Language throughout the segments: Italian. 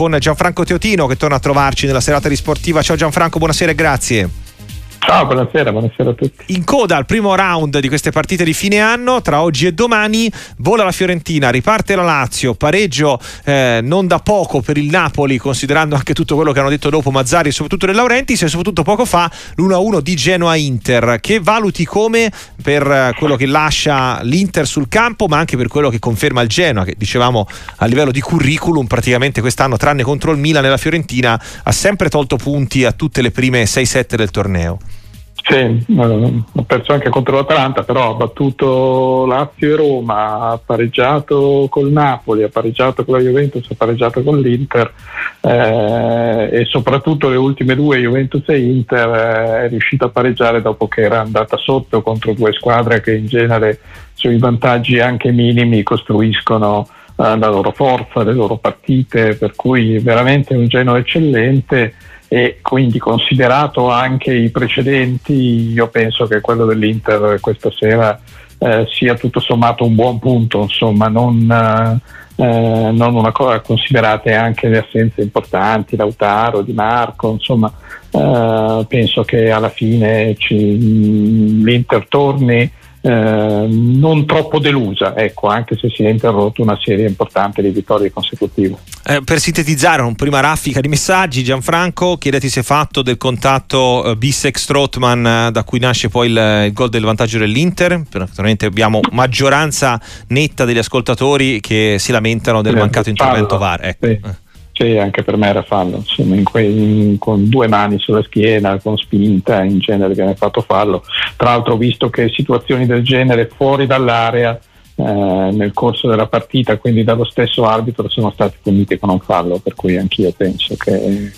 con Gianfranco Teotino che torna a trovarci nella serata di sportiva. Ciao Gianfranco, buonasera e grazie. Ciao, buonasera, buonasera a tutti. In coda al primo round di queste partite di fine anno, tra oggi e domani, vola la Fiorentina, riparte la Lazio, pareggio eh, non da poco per il Napoli, considerando anche tutto quello che hanno detto dopo Mazzari e soprattutto De Laurentiis, e soprattutto poco fa l'1-1 di Genoa-Inter. Che valuti come per eh, quello che lascia l'Inter sul campo, ma anche per quello che conferma il Genoa, che dicevamo a livello di curriculum, praticamente quest'anno, tranne contro il Milan e la Fiorentina, ha sempre tolto punti a tutte le prime 6-7 del torneo. Sì, ho perso anche contro l'Atalanta, però ha battuto Lazio e Roma, ha pareggiato col Napoli, ha pareggiato con la Juventus, ha pareggiato con l'Inter eh, e soprattutto le ultime due, Juventus e Inter, eh, è riuscito a pareggiare dopo che era andata sotto contro due squadre che in genere sui vantaggi anche minimi costruiscono eh, la loro forza, le loro partite, per cui veramente un Genoa eccellente e quindi considerato anche i precedenti, io penso che quello dell'Inter questa sera eh, sia tutto sommato un buon punto, insomma, non, eh, non una cosa, considerate anche le assenze importanti, Lautaro, Di Marco, insomma, eh, penso che alla fine ci, l'Inter torni eh, non troppo delusa, ecco, anche se si è interrotto una serie importante di vittorie consecutive. Eh, per sintetizzare, un prima raffica di messaggi, Gianfranco, chiedeti se fatto del contatto eh, Bissek-Strottman eh, da cui nasce poi il, il gol del vantaggio dell'Inter. Naturalmente abbiamo maggioranza netta degli ascoltatori che si lamentano del mancato intervento VAR. Ecco. Sì. Sì, anche per me era fallo, insomma, in que- in, con due mani sulla schiena, con spinta, in genere viene fatto fallo. Tra l'altro ho visto che situazioni del genere fuori dall'area eh, nel corso della partita, quindi dallo stesso arbitro, sono stati puniti con un fallo, per cui anch'io penso che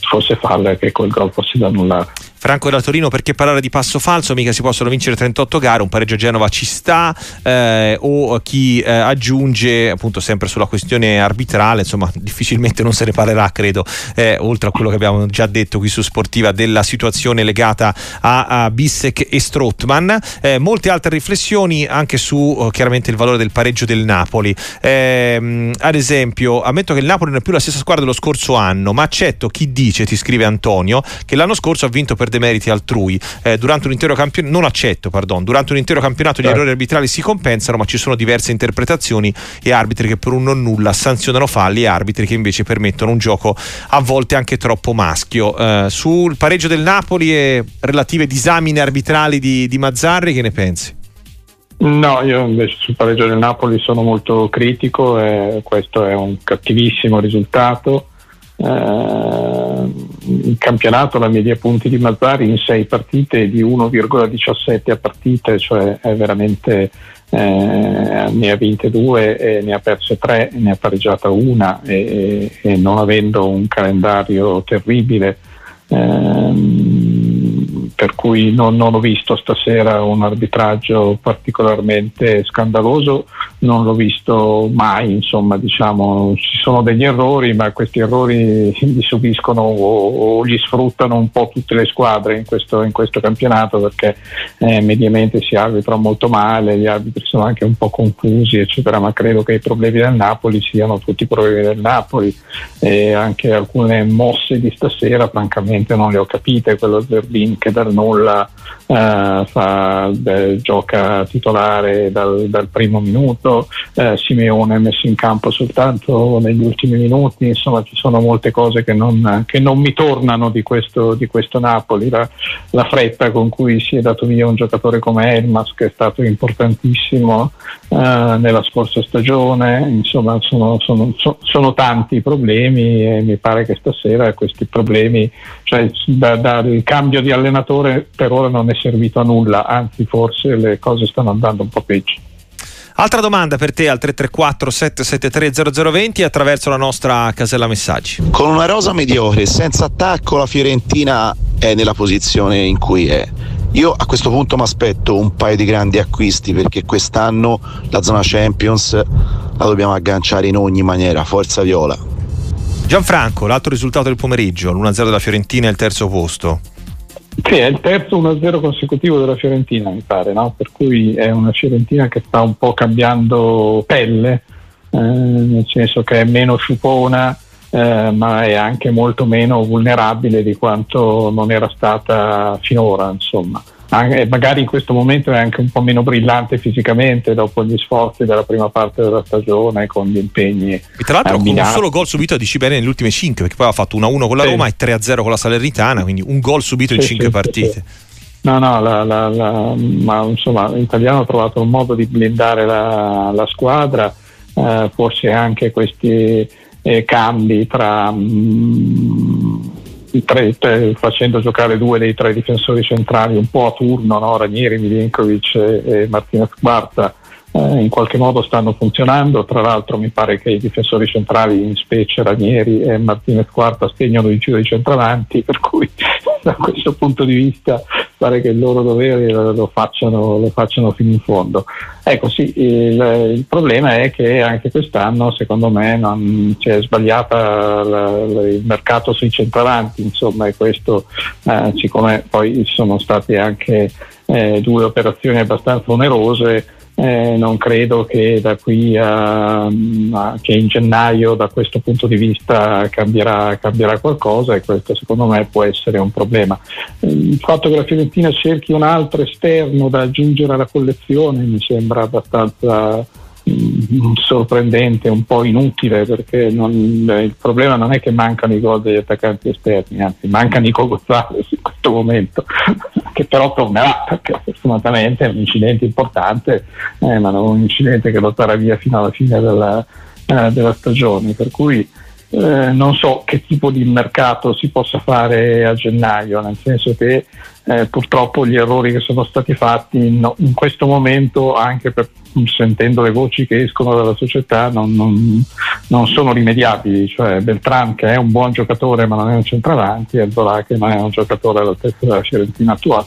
fosse fallo e che quel gol fosse da annullare. Franco da Torino perché parlare di passo falso mica si possono vincere 38 gare un pareggio a Genova ci sta eh, o chi eh, aggiunge appunto sempre sulla questione arbitrale insomma difficilmente non se ne parlerà credo eh, oltre a quello che abbiamo già detto qui su Sportiva della situazione legata a, a Bissek e Strottman eh, molte altre riflessioni anche su oh, chiaramente il valore del pareggio del Napoli. Ehm, ad esempio ammetto che il Napoli non è più la stessa squadra dello scorso anno ma accetto chi dice ti scrive Antonio che l'anno scorso ha vinto per demeriti altrui. Eh, durante un intero campionato, non accetto, pardon, durante un intero campionato gli certo. errori arbitrali si compensano, ma ci sono diverse interpretazioni e arbitri che per un non nulla sanzionano falli e arbitri che invece permettono un gioco a volte anche troppo maschio. Eh, sul pareggio del Napoli e relative disamine arbitrali di, di Mazzarri, che ne pensi? No, io invece sul pareggio del Napoli sono molto critico e questo è un cattivissimo risultato eh, il campionato la media punti di Mazzari in sei partite di 1,17 a partite, cioè è veramente eh, ne ha vinte due e ne ha perse tre, ne ha pareggiata una e, e non avendo un calendario terribile. Ehm, per cui non, non, ho visto stasera un arbitraggio particolarmente scandaloso non l'ho visto mai, insomma, diciamo, ci sono degli errori, ma questi errori li subiscono o, o li sfruttano un po' tutte le squadre in questo, in questo campionato perché eh, mediamente si arbitra molto male, gli arbitri sono anche un po' confusi, eccetera, ma credo che i problemi del Napoli siano tutti problemi del Napoli. E anche alcune mosse di stasera, francamente non le ho capite, quello Zerbin che dal nulla eh, fa, beh, gioca titolare dal, dal primo minuto. Eh, Simeone è messo in campo soltanto negli ultimi minuti, insomma ci sono molte cose che non, che non mi tornano di questo, di questo Napoli, la, la, fretta con cui si è dato via un giocatore come Elmas che è stato importantissimo eh, nella scorsa stagione, insomma sono, sono, so, sono tanti i problemi e mi pare che stasera questi problemi, cioè da, dal cambio di allenatore per ora non è servito a nulla, anzi forse le cose stanno andando un po' peggio. Altra domanda per te al 334 773 0020 attraverso la nostra casella messaggi. Con una rosa mediocre, senza attacco, la Fiorentina è nella posizione in cui è. Io a questo punto mi aspetto un paio di grandi acquisti perché quest'anno la zona Champions la dobbiamo agganciare in ogni maniera. Forza Viola. Gianfranco, l'altro risultato del pomeriggio, l'1-0 della Fiorentina e il terzo posto. Sì, è il terzo 1-0 consecutivo della Fiorentina, mi pare, no? per cui è una Fiorentina che sta un po' cambiando pelle, eh, nel senso che è meno sciupona, eh, ma è anche molto meno vulnerabile di quanto non era stata finora. Insomma. Anche, magari in questo momento è anche un po' meno brillante fisicamente dopo gli sforzi della prima parte della stagione con gli impegni. E tra l'altro con un solo gol subito dici bene nelle ultime 5 perché poi ha fatto 1-1 con la Roma e 3-0 con la Salernitana, quindi un gol subito in 5 partite. No, no, la, la, la, ma insomma l'italiano ha trovato un modo di blindare la, la squadra, eh, forse anche questi eh, cambi tra, mh, tre, tre, facendo giocare due dei tre difensori centrali un po' a turno, no? Ranieri, Milinkovic e, e Martinez Quarta eh, in qualche modo stanno funzionando. Tra l'altro mi pare che i difensori centrali, in specie Ranieri e Martinez Quarta, segnano di più dei centravanti, per cui da questo punto di vista pare che il loro dovere lo facciano, lo facciano fino in fondo. Ecco sì, il, il, problema è che anche quest'anno secondo me non si è la, il mercato sui centravanti, insomma, e questo eh, siccome poi sono state anche eh, due operazioni abbastanza onerose eh, non credo che da qui a, a, che in gennaio da questo punto di vista cambierà, cambierà, qualcosa e questo secondo me può essere un problema. Il fatto che la Fiorentina cerchi un altro esterno da aggiungere alla collezione mi sembra abbastanza sorprendente, un po' inutile perché non, il problema non è che mancano i gol degli attaccanti esterni, anzi mancano i Gonzalez in questo momento, che però tornerà perché fortunatamente è un incidente importante, eh, ma non un incidente che lo terrà via fino alla fine della, eh, della stagione, per cui eh, non so che tipo di mercato si possa fare a gennaio, nel senso che eh, purtroppo gli errori che sono stati fatti no, in questo momento, anche per, sentendo le voci che escono dalla società, non, non, non, sono rimediabili. Cioè Beltran che è un buon giocatore ma non è un centravanti e Zola che non è un giocatore all'altezza della Fiorentina attuale.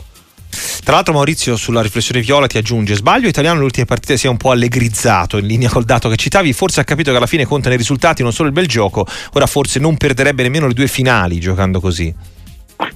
Tra l'altro Maurizio sulla riflessione viola ti aggiunge sbaglio italiano nelle ultime partite si è un po' allegrizzato in linea col dato che citavi forse ha capito che alla fine contano i risultati non solo il bel gioco ora forse non perderebbe nemmeno le due finali giocando così.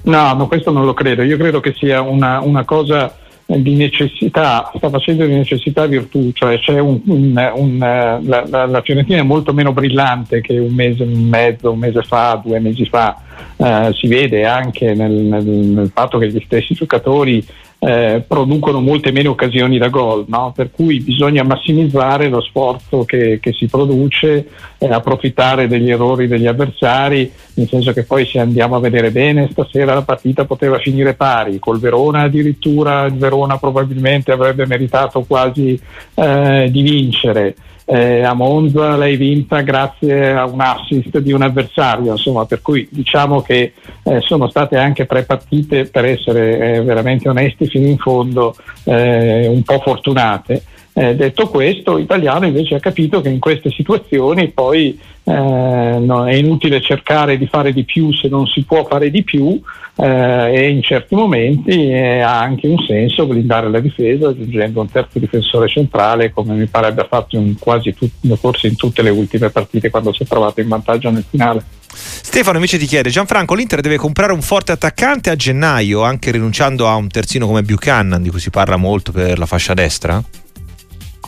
No, no questo non lo credo. Io credo che sia una, una cosa di necessità, sta facendo di necessità virtù, cioè c'è un, un, un, la, la, la, Fiorentina è molto meno brillante che un mese e mezzo, un mese fa, due mesi fa, eh, si vede anche nel, nel, nel, fatto che gli stessi giocatori eh, producono molte meno occasioni da gol, no? per cui bisogna massimizzare lo sforzo che, che si produce, eh, approfittare degli errori degli avversari, nel senso che poi se andiamo a vedere bene stasera la partita poteva finire pari, col Verona addirittura il Verona probabilmente avrebbe meritato quasi eh, di vincere eh, a Monza l'hai vinta grazie a un assist di un avversario, insomma, per cui diciamo che eh, sono state anche tre partite, per essere eh, veramente onesti fino in fondo, eh, un po' fortunate. Eh, detto questo, l'italiano invece ha capito che in queste situazioni poi eh, no, è inutile cercare di fare di più se non si può fare di più eh, e in certi momenti eh, ha anche un senso blindare la difesa aggiungendo un terzo difensore centrale come mi pare abbia fatto in quasi tutte, forse in tutte le ultime partite quando si è trovato in vantaggio nel finale. Stefano invece ti chiede Gianfranco l'Inter deve comprare un forte attaccante a gennaio anche rinunciando a un terzino come Buchanan di cui si parla molto per la fascia destra?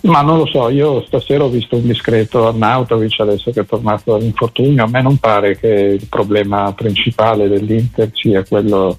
Ma non lo so, io stasera ho visto un discreto Arnautovic adesso che è tornato dall'infortunio, a me non pare che il problema principale dell'Inter sia quello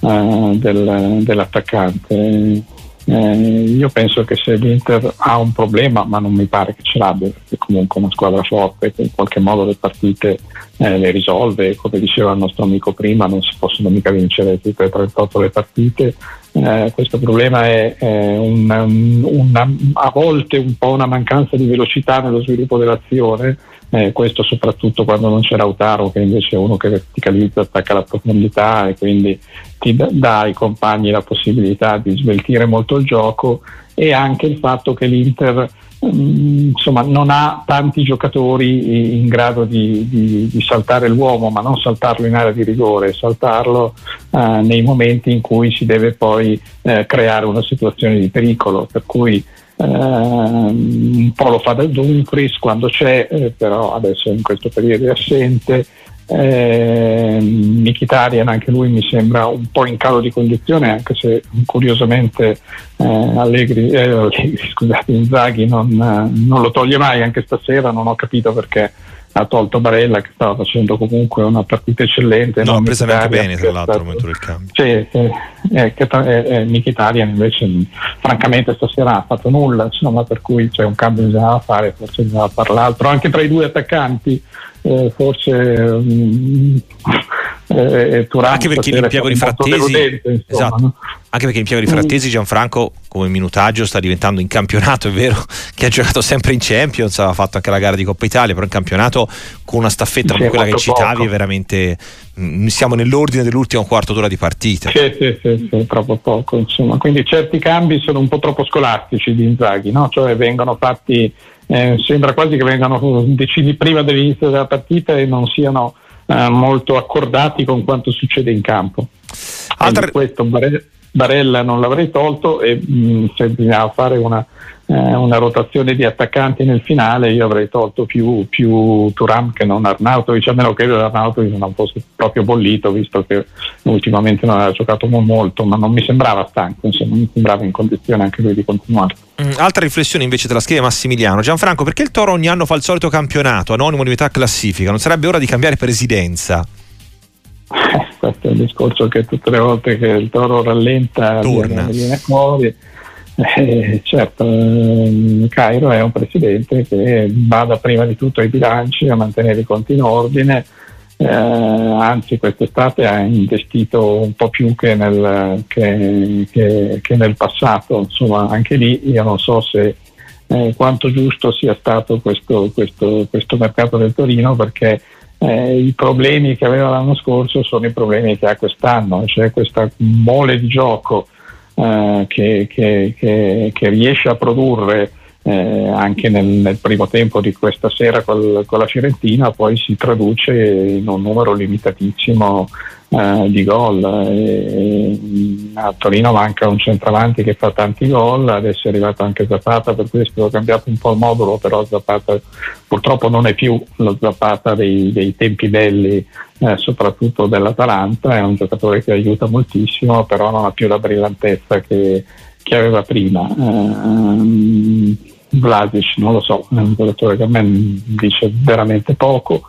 eh, del, dell'attaccante. Eh, io penso che se l'Inter ha un problema, ma non mi pare che ce l'abbia, perché comunque una squadra forte che in qualche modo le partite eh, le risolve, come diceva il nostro amico prima, non si possono mica vincere tutte le 38 le partite, eh, questo problema è, è una, una, a volte un po' una mancanza di velocità nello sviluppo dell'azione, eh, questo soprattutto quando non c'è Lautaro che invece è uno che verticalizza, attacca la profondità e quindi ti dà ai compagni la possibilità di sveltire molto il gioco e anche il fatto che l'Inter Mm, insomma, non ha tanti giocatori in grado di, di, di, saltare l'uomo, ma non saltarlo in area di rigore, saltarlo eh, nei momenti in cui si deve poi eh, creare una situazione di pericolo. Per cui un po' lo fa da Dumfries quando c'è, eh, però adesso in questo periodo è assente. Eh, Mkhitaryan anche lui mi sembra un po' in calo di condizione anche se curiosamente eh, Allegri, eh, Allegri scusate, Inzaghi non, non, lo toglie mai anche stasera non ho capito perché ha tolto Barella che stava facendo comunque una partita eccellente. No, ha preso anche bene tra l'altro al momento del cambio. Sì, eh, eh, eh, Mkhitaryan invece francamente stasera ha fatto nulla, insomma, per cui c'è un cambio che bisognava fare, forse bisognava fare l'altro. Anche tra i due attaccanti eh, forse um, eh, Turan anche perché l'impiego di Frattesi esatto. no? anche perché l'impiego di Frattesi Gianfranco come minutaggio sta diventando in campionato è vero che ha giocato sempre in Champions ha fatto anche la gara di Coppa Italia però in campionato con una staffetta come quella che citavi poco. è veramente mh, mm, siamo nell'ordine dell'ultimo quarto d'ora di partita sì sì sì, sì troppo poco insomma quindi certi cambi sono un po' troppo scolastici di Inzaghi no? cioè vengono fatti eh, sembra quasi che vengano decisi prima dell'inizio della partita e non siano eh, molto accordati con quanto succede in campo. Altra... Questo Barella non l'avrei tolto e mh, mm, se bisognava fare una eh, una rotazione di attaccanti nel finale io avrei tolto più, più Turam che non Arnautovic a meno che Arnautovic non fosse proprio bollito visto che ultimamente non aveva giocato molto ma non mi sembrava stanco insomma mi sembrava in condizione anche lui di continuare. Mm, altra riflessione invece te la scrive Massimiliano. Gianfranco perché il Toro ogni anno fa il solito campionato anonimo di metà classifica? Non sarebbe ora di cambiare presidenza questo è il discorso che tutte le volte che il Toro rallenta Torna. viene, fuori. Eh, certo, eh, Cairo è un presidente che bada prima di tutto ai bilanci, a mantenere i conti in ordine, eh, anzi quest'estate ha investito un po' più che nel, che, che, che nel passato, insomma anche lì io non so se eh, quanto giusto sia stato questo, questo, questo mercato del Torino perché eh, i problemi che aveva l'anno scorso sono i problemi che ha quest'anno, cioè questa mole di gioco eh, che, che, che, che, riesce a produrre eh, anche nel, nel, primo tempo di questa sera col, con la Fiorentina poi si traduce in un numero limitatissimo eh, di gol. E, a Torino manca un centravanti che fa tanti gol, adesso è arrivato anche Zapata, per questo ho cambiato un po' il modulo, però Zapata purtroppo non è più lo Zapata dei, dei tempi belli, eh, soprattutto dell'Atalanta, è un giocatore che aiuta moltissimo, però non ha più la brillantezza che, che aveva prima. Eh, Vlasic non lo so, è un giocatore che a me dice veramente poco.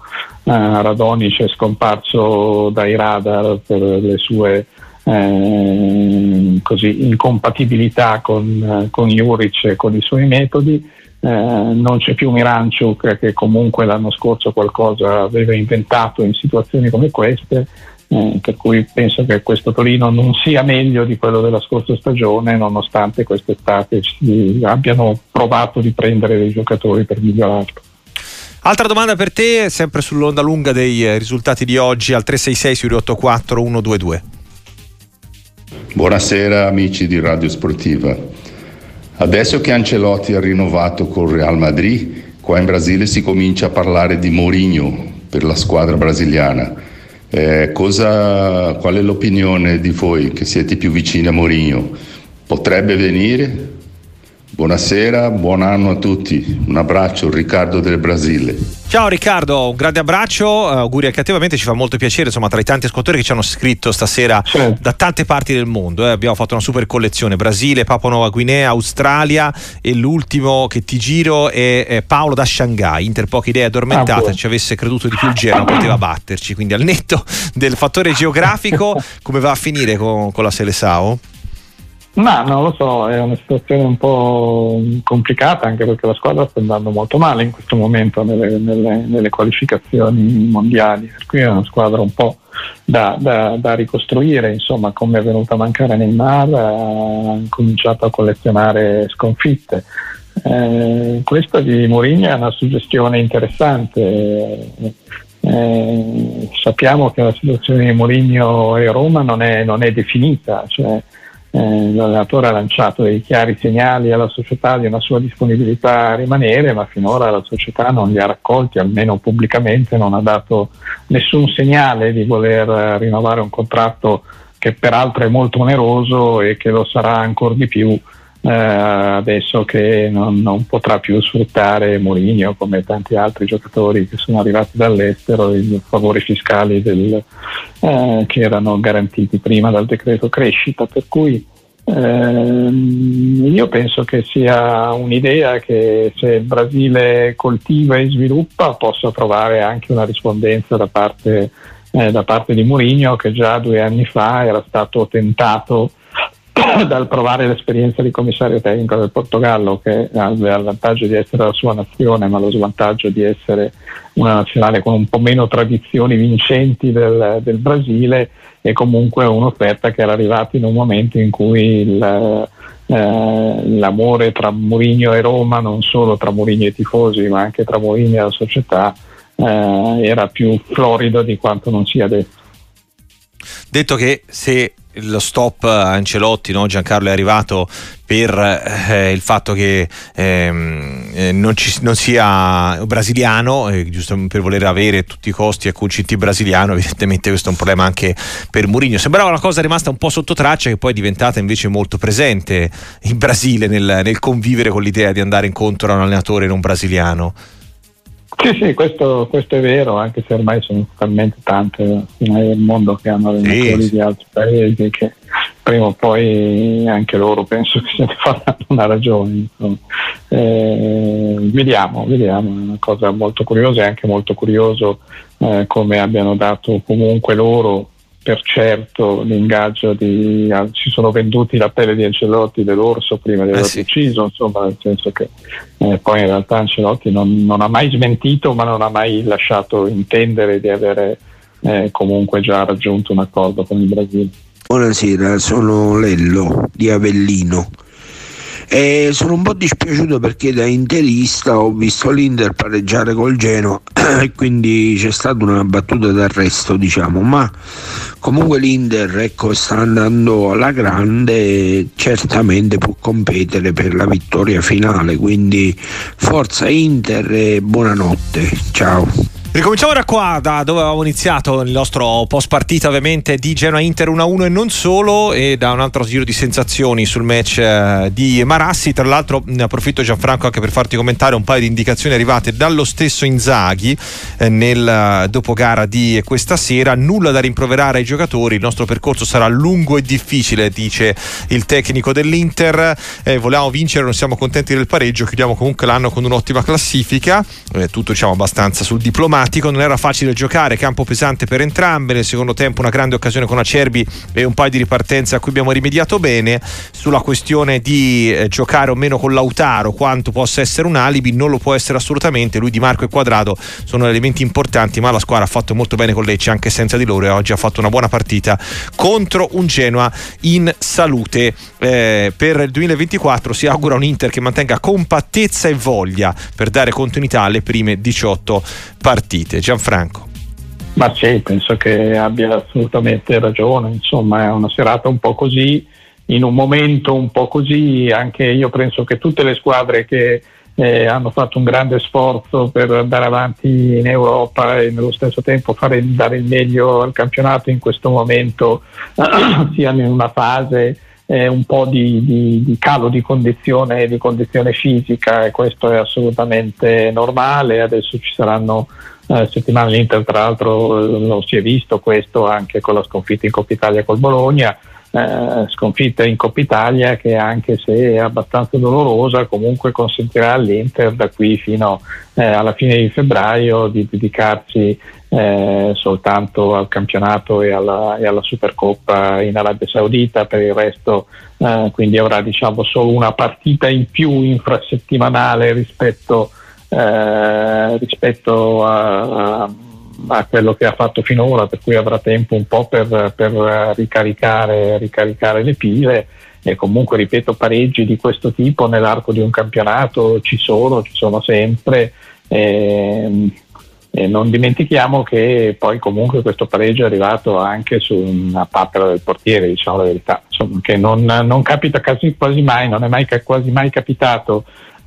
Uh, Radonic è scomparso dai radar per le sue eh, così, incompatibilità con, con Juric e con i suoi metodi. Eh, non c'è più Miranchuk che comunque l'anno scorso qualcosa aveva inventato in situazioni come queste eh, per cui penso che questo Torino non sia meglio di quello della scorsa stagione, nonostante quest'estate ci abbiano provato di prendere dei giocatori per migliorarlo. Altra domanda per te, sempre sull'onda lunga dei eh, risultati di oggi al 366 84 122. Buonasera amici di Radio Sportiva. Adesso che Ancelotti ha rinnovato col Real Madrid, qua in Brasile si comincia a parlare di Mourinho per la squadra brasiliana. Eh, cosa, qual è l'opinione di voi che siete più vicini a Mourinho? Potrebbe venire? Buonasera, buon anno a tutti. Un abbraccio, Riccardo del Brasile. Ciao Riccardo, un grande abbraccio, uh, auguri anche a te, ovviamente ci fa molto piacere, insomma, tra i tanti ascoltatori che ci hanno scritto stasera certo. da tante parti del mondo. Eh. Abbiamo fatto una super collezione: Brasile, Papua Nuova Guinea, Australia e l'ultimo che ti giro è, è Paolo da Shanghai. Inter poche idee addormentata, ah, ci avesse creduto di più il Genoa poteva batterci. Quindi al netto del fattore geografico, come va a finire con, con la Selesao? Ma non lo so, è una situazione un po' complicata anche perché la squadra sta andando molto male in questo momento nelle, nelle, nelle qualificazioni mondiali, per cui è una squadra un po' da, da, da, ricostruire, insomma come è venuta a mancare Neymar ha cominciato a collezionare sconfitte. Eh, questa di Mourinho è una suggestione interessante. Eh, sappiamo che la situazione di Mourinho e Roma non è, non è definita, cioè, eh, l'allenatore ha lanciato dei chiari segnali alla società di una sua disponibilità a rimanere, ma finora la società non li ha raccolti, almeno pubblicamente non ha dato nessun segnale di voler rinnovare un contratto che peraltro è molto oneroso e che lo sarà ancora di più eh, adesso che non, non, potrà più sfruttare Mourinho come tanti altri giocatori che sono arrivati dall'estero i favori fiscali del, eh, che erano garantiti prima dal decreto crescita. Per cui Ehm, io penso che sia un'idea che se il Brasile coltiva e sviluppa possa trovare anche una rispondenza da parte, eh, da parte di Mourinho che già due anni fa era stato tentato dal provare l'esperienza di commissario tecnico del Portogallo che aveva il vantaggio di essere la sua nazione ma lo svantaggio di essere una nazionale con un po' meno tradizioni vincenti del, del Brasile e comunque un'offerta che era arrivata in un momento in cui il, eh, l'amore tra Mourinho e Roma, non solo tra Mourinho e i tifosi ma anche tra Mourinho e la società eh, era più florido di quanto non sia adesso. Detto che se lo stop Ancelotti, no? Giancarlo è arrivato per eh, il fatto che ehm, eh, non, ci, non, sia brasiliano, eh, giusto per voler avere tutti i costi a CT brasiliano, evidentemente questo è un problema anche per Mourinho. Sembrava una cosa rimasta un po' sotto traccia che poi è diventata invece molto presente in Brasile nel, nel convivere con l'idea di andare incontro a un allenatore non brasiliano. Sì, sì, questo, questo, è vero, anche se ormai sono talmente tante nazioni del mondo che hanno allenatori sì. di altri paesi che prima o poi anche loro penso che se ne faranno una ragione. Eh, vediamo, vediamo, è una cosa molto curiosa e anche molto curioso eh, come abbiano dato comunque loro per certo l'ingaggio di ah, ci sono venduti la pelle di Ancelotti dell'orso prima di averlo eh sì. ucciso insomma nel senso che eh, poi in realtà Ancelotti non, non, ha mai smentito ma non ha mai lasciato intendere di avere eh, comunque già raggiunto un accordo con il Brasile Buonasera, sono Lello di Avellino e sono un po' dispiaciuto perché da interista ho visto l'Inter pareggiare col Genoa e quindi c'è stata una battuta d'arresto diciamo. Ma comunque l'Inter ecco, sta andando alla grande e certamente può competere per la vittoria finale. Quindi forza Inter e buonanotte. Ciao Ricominciamo da qua, da dove avevamo iniziato il nostro post partita ovviamente di Genoa Inter 1-1 e non solo e da un altro giro di sensazioni sul match eh, di Marassi. Tra l'altro ne approfitto Gianfranco anche per farti commentare un paio di indicazioni arrivate dallo stesso Inzaghi eh, nel eh, dopogara di questa sera. Nulla da rimproverare ai giocatori, il nostro percorso sarà lungo e difficile, dice il tecnico dell'Inter. Eh, volevamo vincere, non siamo contenti del pareggio, chiudiamo comunque l'anno con un'ottima classifica, eh, tutto diciamo abbastanza sul diplomatico drammatico, non era facile giocare, campo pesante per entrambe, nel secondo tempo una grande occasione con Acerbi e un paio di ripartenze a cui abbiamo rimediato bene, sulla questione di eh, giocare o meno con Lautaro, quanto possa essere un alibi, non lo può essere assolutamente, lui Di Marco e Quadrado sono elementi importanti, ma la squadra ha fatto molto bene con Lecce anche senza di loro e oggi ha fatto una buona partita contro un Genoa in salute. Eh, per il 2024 si augura un Inter che mantenga compattezza e voglia per dare continuità alle prime 18 partite partite. Gianfranco. Ma sì, penso che abbia assolutamente ragione, insomma è una serata un po' così, in un momento un po' così, anche io penso che tutte le squadre che eh, hanno fatto un grande sforzo per andare avanti in Europa e nello stesso tempo fare dare il meglio al campionato in questo momento siano in una fase eh, un po' di, di, di, calo di condizione, di condizione fisica e questo è assolutamente normale, adesso ci saranno eh, settimana l'Inter tra l'altro eh, lo si è visto questo anche con la sconfitta in Coppa Italia col Bologna eh, sconfitta in Coppa Italia che anche se è abbastanza dolorosa comunque consentirà all'Inter da qui fino eh, alla fine di febbraio di dedicarsi eh, soltanto al campionato e alla, e alla, Supercoppa in Arabia Saudita, per il resto eh, quindi avrà diciamo, solo una partita in più infrasettimanale rispetto eh, rispetto a, a, quello che ha fatto finora, per cui avrà tempo un po' per, per ricaricare, ricaricare le pile e comunque ripeto pareggi di questo tipo nell'arco di un campionato ci sono, ci sono sempre. Eh, e non dimentichiamo che poi comunque questo pareggio è arrivato anche su una papera del portiere, diciamo la verità, insomma, che non, non capita quasi, quasi, mai, non è mai, quasi mai capitato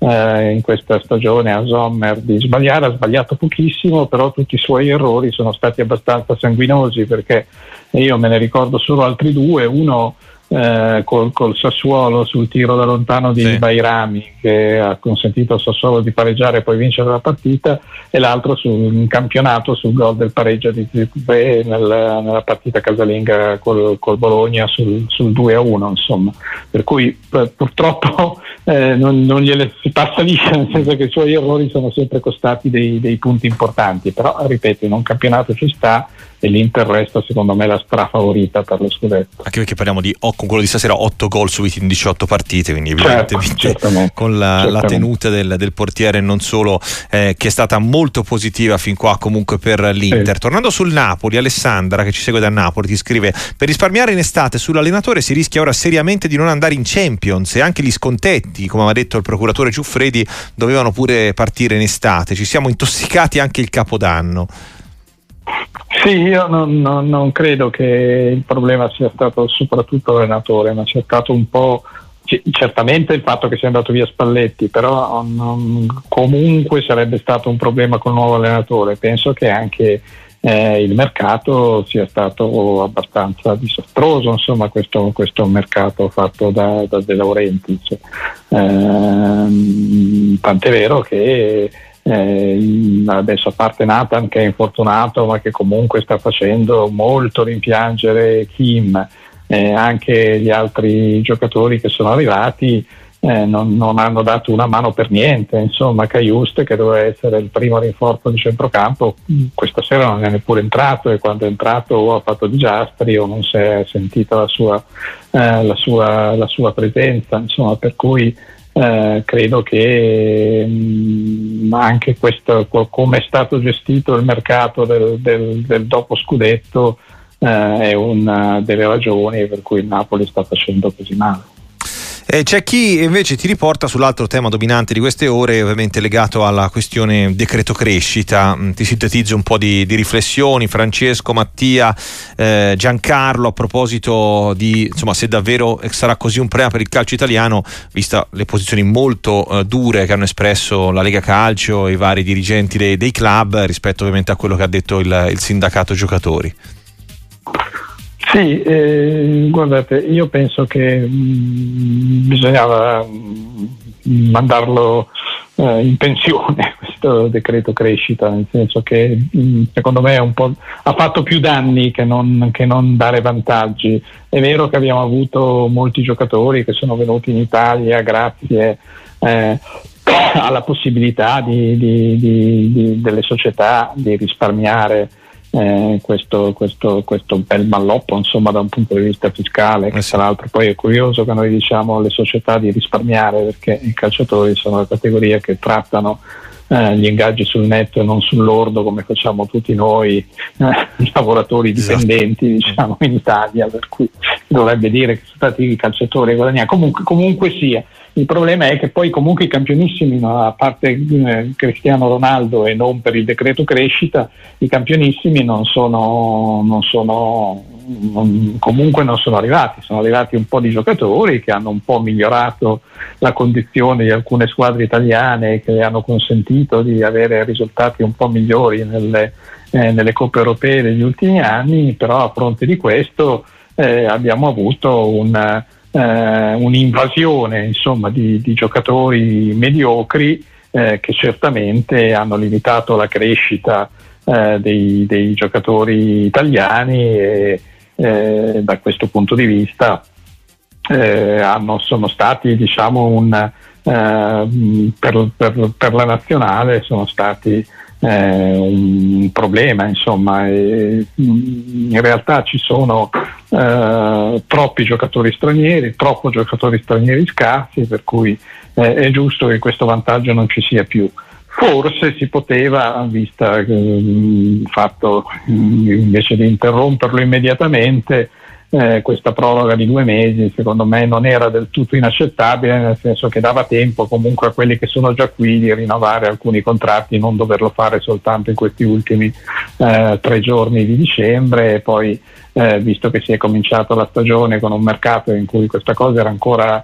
eh, in questa stagione a Sommer di sbagliare, ha sbagliato pochissimo, però tutti i suoi errori sono stati abbastanza sanguinosi perché io me ne ricordo solo altri due, uno eh, col, col, Sassuolo sul tiro da lontano di sì. Bairami che ha consentito al Sassuolo di pareggiare e poi vincere la partita e l'altro sul campionato sul gol del pareggio di Zirkzee nel, nella partita casalinga col, col Bologna sul, sul 2-1 insomma per cui p- purtroppo eh, non, non, gliele si passa liscia nel senso che i suoi errori sono sempre costati dei, dei punti importanti però ripeto in un campionato ci sta e l'Inter resta secondo me la strafavorita per lo scudetto. Anche perché parliamo di, con quello di stasera 8 gol subiti in 18 partite, quindi certo, evidentemente con la, la tenuta del, del, portiere non solo eh, che è stata molto positiva fin qua comunque per l'Inter. Sì. Tornando sul Napoli, Alessandra che ci segue da Napoli ti scrive per risparmiare in estate sull'allenatore si rischia ora seriamente di non andare in Champions e anche gli scontetti, come aveva detto il procuratore Giuffredi, dovevano pure partire in estate. Ci siamo intossicati anche il capodanno. Sì, io non, non, non, credo che il problema sia stato soprattutto l'allenatore, ma c'è stato un po', certamente il fatto che sia andato via Spalletti, però non, comunque sarebbe stato un problema con il nuovo allenatore. Penso che anche eh, il mercato sia stato abbastanza disastroso, insomma, questo, questo mercato fatto da, da De Laurentiis. Eh, tant'è vero che eh, adesso a parte Nathan che è infortunato ma che comunque sta facendo molto rimpiangere Kim, eh, anche gli altri giocatori che sono arrivati eh, non, non, hanno dato una mano per niente, insomma Caiuste che doveva essere il primo rinforzo di centrocampo questa sera non è neppure entrato e quando è entrato o ha fatto disastri o non si è sentita la sua, eh, la sua, la sua presenza, insomma per cui eh, credo che mh, mm, anche questo, come è stato gestito il mercato del, del, del dopo scudetto eh, è una delle ragioni per cui il Napoli sta facendo così male. Eh, c'è chi invece ti riporta sull'altro tema dominante di queste ore, ovviamente legato alla questione decreto crescita. Mm, ti sintetizzo un po' di, di riflessioni, Francesco, Mattia, eh, Giancarlo, a proposito di insomma, se davvero sarà così un problema per il calcio italiano, vista le posizioni molto eh, dure che hanno espresso la Lega Calcio e i vari dirigenti dei, dei club rispetto ovviamente a quello che ha detto il, il sindacato giocatori. Sì, eh, guardate, io penso che mh, mm, bisognava mm, mandarlo eh, in pensione questo decreto crescita, nel senso che mh, mm, secondo me ha fatto più danni che non, che non, dare vantaggi. È vero che abbiamo avuto molti giocatori che sono venuti in Italia grazie eh, alla possibilità di, di, di, delle società di risparmiare eh, questo, questo, questo, bel malloppo insomma, da un punto di vista fiscale, che eh tra l'altro poi è curioso che noi diciamo alle società di risparmiare perché i calciatori sono la categoria che trattano eh, gli ingaggi sul netto e non sull'ordo come facciamo tutti noi eh, lavoratori esatto. dipendenti esatto. diciamo, in Italia, per cui dovrebbe dire che sono stati i calciatori a guadagnare. Comunque, comunque sia, il problema è che poi comunque i campionissimi, a parte eh, Cristiano Ronaldo e non per il decreto crescita, i campionissimi non sono, non sono non, comunque non sono arrivati, sono arrivati un po' di giocatori che hanno un po' migliorato la condizione di alcune squadre italiane che hanno consentito di avere risultati un po' migliori nelle, eh, nelle coppe europee degli ultimi anni, però a fronte di questo eh, abbiamo avuto un eh, un'invasione insomma, di, di, giocatori mediocri eh, che certamente hanno limitato la crescita eh, dei, dei, giocatori italiani e eh, da questo punto di vista eh, hanno, sono stati diciamo, un, eh, per, per, per, la nazionale sono stati eh, un problema, insomma, e, mm, in realtà ci sono eh, troppi giocatori stranieri, troppo giocatori stranieri scarsi, per cui è giusto che questo vantaggio non ci sia più. Forse si poteva, vista il mm, fatto mm, invece di interromperlo immediatamente, eh, questa proroga di due mesi secondo me non era del tutto inaccettabile, nel senso che dava tempo comunque a quelli che sono già qui di rinnovare alcuni contratti, non doverlo fare soltanto in questi ultimi eh, tre giorni di dicembre. E poi eh, visto che si è cominciato la stagione con un mercato in cui questa cosa era ancora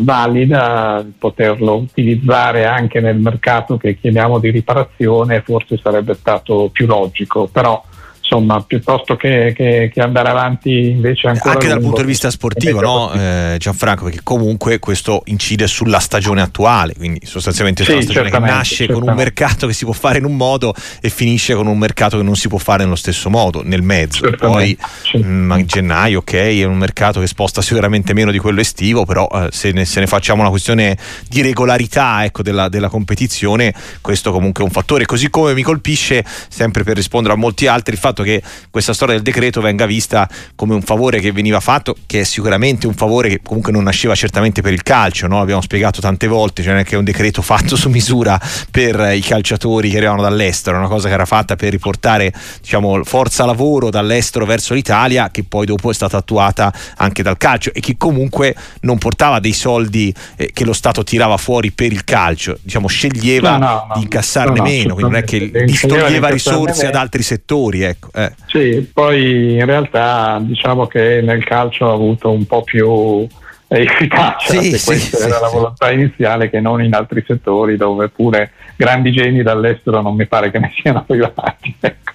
valida, poterlo utilizzare anche nel mercato che chiamiamo di riparazione forse sarebbe stato più logico, però insomma, piuttosto che, che, che, andare avanti invece ancora. Anche dal punto di vista sportivo, no, eh, Gianfranco? Perché comunque questo incide sulla stagione attuale, quindi sostanzialmente sì, una stagione che nasce certamente. con un mercato che si può fare in un modo e finisce con un mercato che non si può fare nello stesso modo, nel mezzo. Poi sì. mh, mm, gennaio, ok, è un mercato che sposta sicuramente meno di quello estivo, però eh, se, ne, se, ne, facciamo una questione di regolarità ecco, della, della competizione, questo comunque è un fattore. Così come mi colpisce, sempre per rispondere a molti altri, il fatto fatto che questa storia del decreto venga vista come un favore che veniva fatto, che è sicuramente un favore che comunque non nasceva certamente per il calcio, no? abbiamo spiegato tante volte, cioè non è che è un decreto fatto su misura per i calciatori che arrivavano dall'estero, è una cosa che era fatta per riportare diciamo, forza lavoro dall'estero verso l'Italia, che poi dopo è stata attuata anche dal calcio e che comunque non portava dei soldi eh, che lo Stato tirava fuori per il calcio, diciamo, sceglieva no, no, di incassarne meno, quindi non è che distoglieva risorse ad altri settori. Ecco. Eh. Sì, poi in realtà diciamo che nel calcio ha avuto un po' più efficacia, sì, che questa sì, era sì, la volontà iniziale che non in altri settori dove pure grandi geni dall'estero non mi pare che ne siano arrivati. Ecco.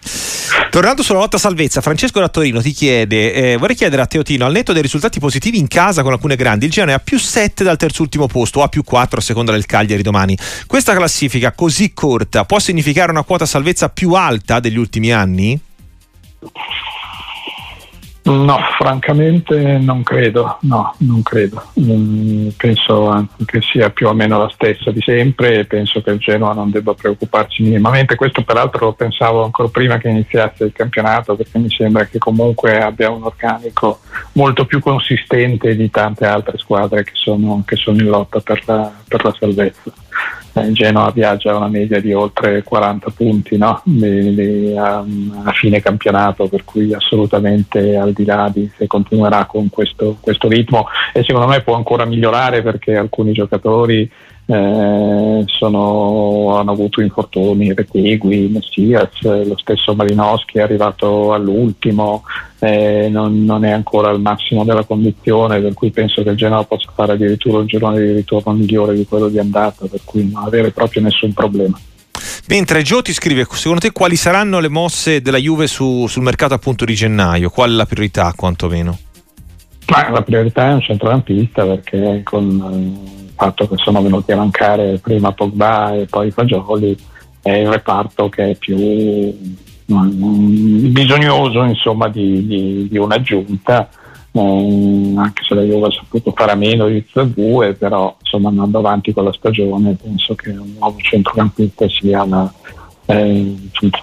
Tornando sulla lotta salvezza, Francesco da Torino ti chiede: eh, vorrei chiedere a Teotino, al netto dei risultati positivi in casa con alcune grandi, il Genoa ha più 7 dal terzultimo posto o a più 4 a seconda del Cagliari domani. Questa classifica così corta può significare una quota salvezza più alta degli ultimi anni? No, francamente non credo, no, non credo. Mm, penso che sia più o meno la stessa di sempre e penso che il Genoa non debba preoccuparsi minimamente. Questo peraltro lo pensavo ancora prima che iniziasse il campionato perché mi sembra che comunque abbia un organico molto più consistente di tante altre squadre che sono, che sono in lotta per la, per la salvezza eh, Genoa viaggia una media di oltre 40 punti no? di, di, a, a, fine campionato, per cui assolutamente al di là di se continuerà con questo, questo ritmo e secondo me può ancora migliorare perché alcuni giocatori eh, sono, hanno avuto infortuni, Retegui, Messias, lo stesso Malinowski è arrivato all'ultimo, eh, non, non, è ancora al massimo della condizione, per cui penso che il Genoa possa fare addirittura un girone di ritorno migliore di quello di andata, per cui non avere proprio nessun problema. Mentre Gio ti scrive, secondo te quali saranno le mosse della Juve su, sul mercato appunto di gennaio? Qual è la priorità quantomeno? Ma la priorità è un centrocampista perché con fatto che sono venuti a mancare prima Pogba e poi Fagioli è il reparto che è più mm, bisognoso insomma, di, di, di un'aggiunta eh, anche se la Juve ha saputo fare a meno di 2 però insomma andando avanti con la stagione penso che un nuovo centrocampista sia la, eh,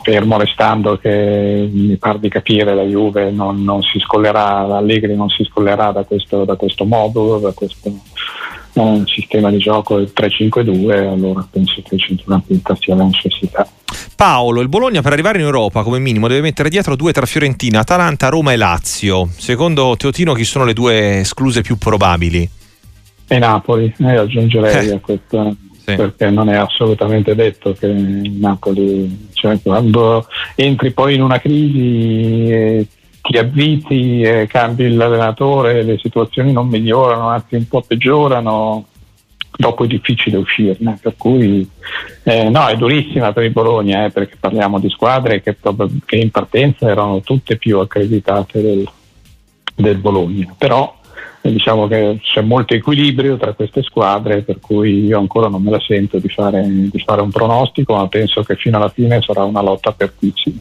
fermo restando che mi pare di capire la Juve non, non si scollerà Allegri non si scollerà da questo, da questo modulo da questo un sistema di gioco del 3-5-2, allora penso che il centrocampista sia la necessità. Paolo, il Bologna per arrivare in Europa come minimo deve mettere dietro due tra Fiorentina, Atalanta, Roma e Lazio. Secondo Teotino chi sono le due escluse più probabili? E Napoli, eh, aggiungerei eh. a questo sì. perché non è assolutamente detto che Napoli, cioè, quando entri poi in una crisi eh, ti avviti, eh, cambi l'allenatore, le situazioni non migliorano, anzi un po' peggiorano, dopo è difficile uscirne. Per cui eh, no, è durissima per il Bologna, eh, perché parliamo di squadre che, che, in partenza erano tutte più accreditate del, del Bologna. Però diciamo che c'è molto equilibrio tra queste squadre, per cui io ancora non me la sento di fare, di fare un pronostico, ma penso che fino alla fine sarà una lotta apertissima.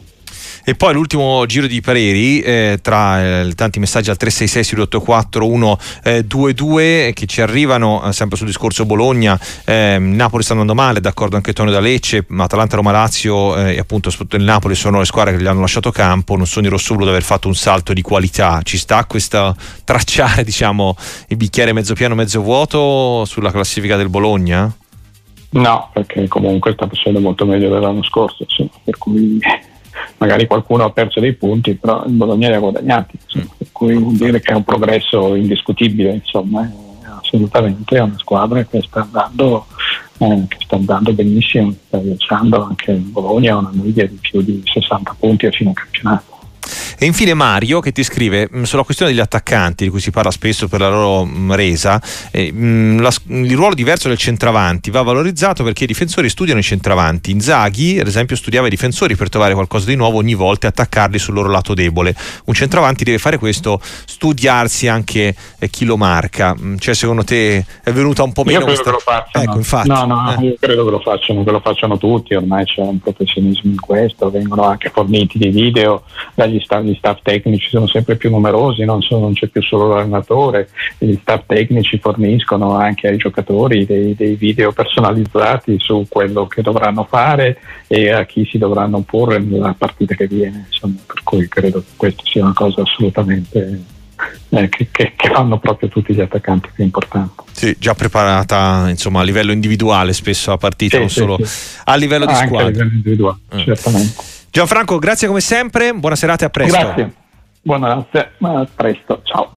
E poi l'ultimo giro di pareri eh, tra eh, tanti messaggi al 366 122 eh, che ci arrivano eh, sempre sul discorso Bologna. Ehm, Napoli sta andando male, d'accordo anche Tonio da Lecce, ma Atalanta, Roma, Lazio eh, e appunto soprattutto il Napoli sono le squadre che gli hanno lasciato campo. Non sono i rossoblu di aver fatto un salto di qualità. Ci sta questa tracciare diciamo, il bicchiere mezzo pieno, mezzo vuoto sulla classifica del Bologna? No, perché comunque sta facendo molto meglio dell'anno scorso, insomma, per cui magari qualcuno ha perso dei punti, però il Bologna li ha guadagnati, insomma, per cui vuol dire che è un progresso indiscutibile, insomma, è assolutamente. È una squadra che sta andando, eh, che sta andando benissimo, sta viaggiando anche il Bologna una media di più di 60 punti a fine campionato. E infine Mario che ti scrive mh, sulla questione degli attaccanti, di cui si parla spesso per la loro mh, resa, eh, mh, la, il ruolo diverso del centravanti va valorizzato perché i difensori studiano i centravanti. Inzaghi, ad esempio, studiava i difensori per trovare qualcosa di nuovo ogni volta e attaccarli sul loro lato debole. Un centravanti deve fare questo, studiarsi anche eh, chi lo marca. Cioè, secondo te è venuta un po' meno io credo questa... che lo facciano. Ecco, infatti. No, no, eh. io credo che lo facciano, che lo facciano tutti, ormai c'è un professionismo in questo, vengono anche forniti dei video dagli staff, gli staff tecnici sono sempre più numerosi, non, sono, non c'è più solo l'allenatore, gli staff tecnici forniscono anche ai giocatori dei, dei video personalizzati su quello che dovranno fare e a chi si dovranno porre nella partita che viene, insomma, per cui credo che questa sia una cosa assolutamente eh, che, che, che, fanno proprio tutti gli attaccanti più importanti. Sì, già preparata insomma, a livello individuale spesso la partita, sì, non sì, solo sì. a livello di Anche squadra. a livello individuale, mm. certamente. Gianfranco, grazie come sempre, buona serata e a presto. Grazie, buonanotte, a presto, ciao.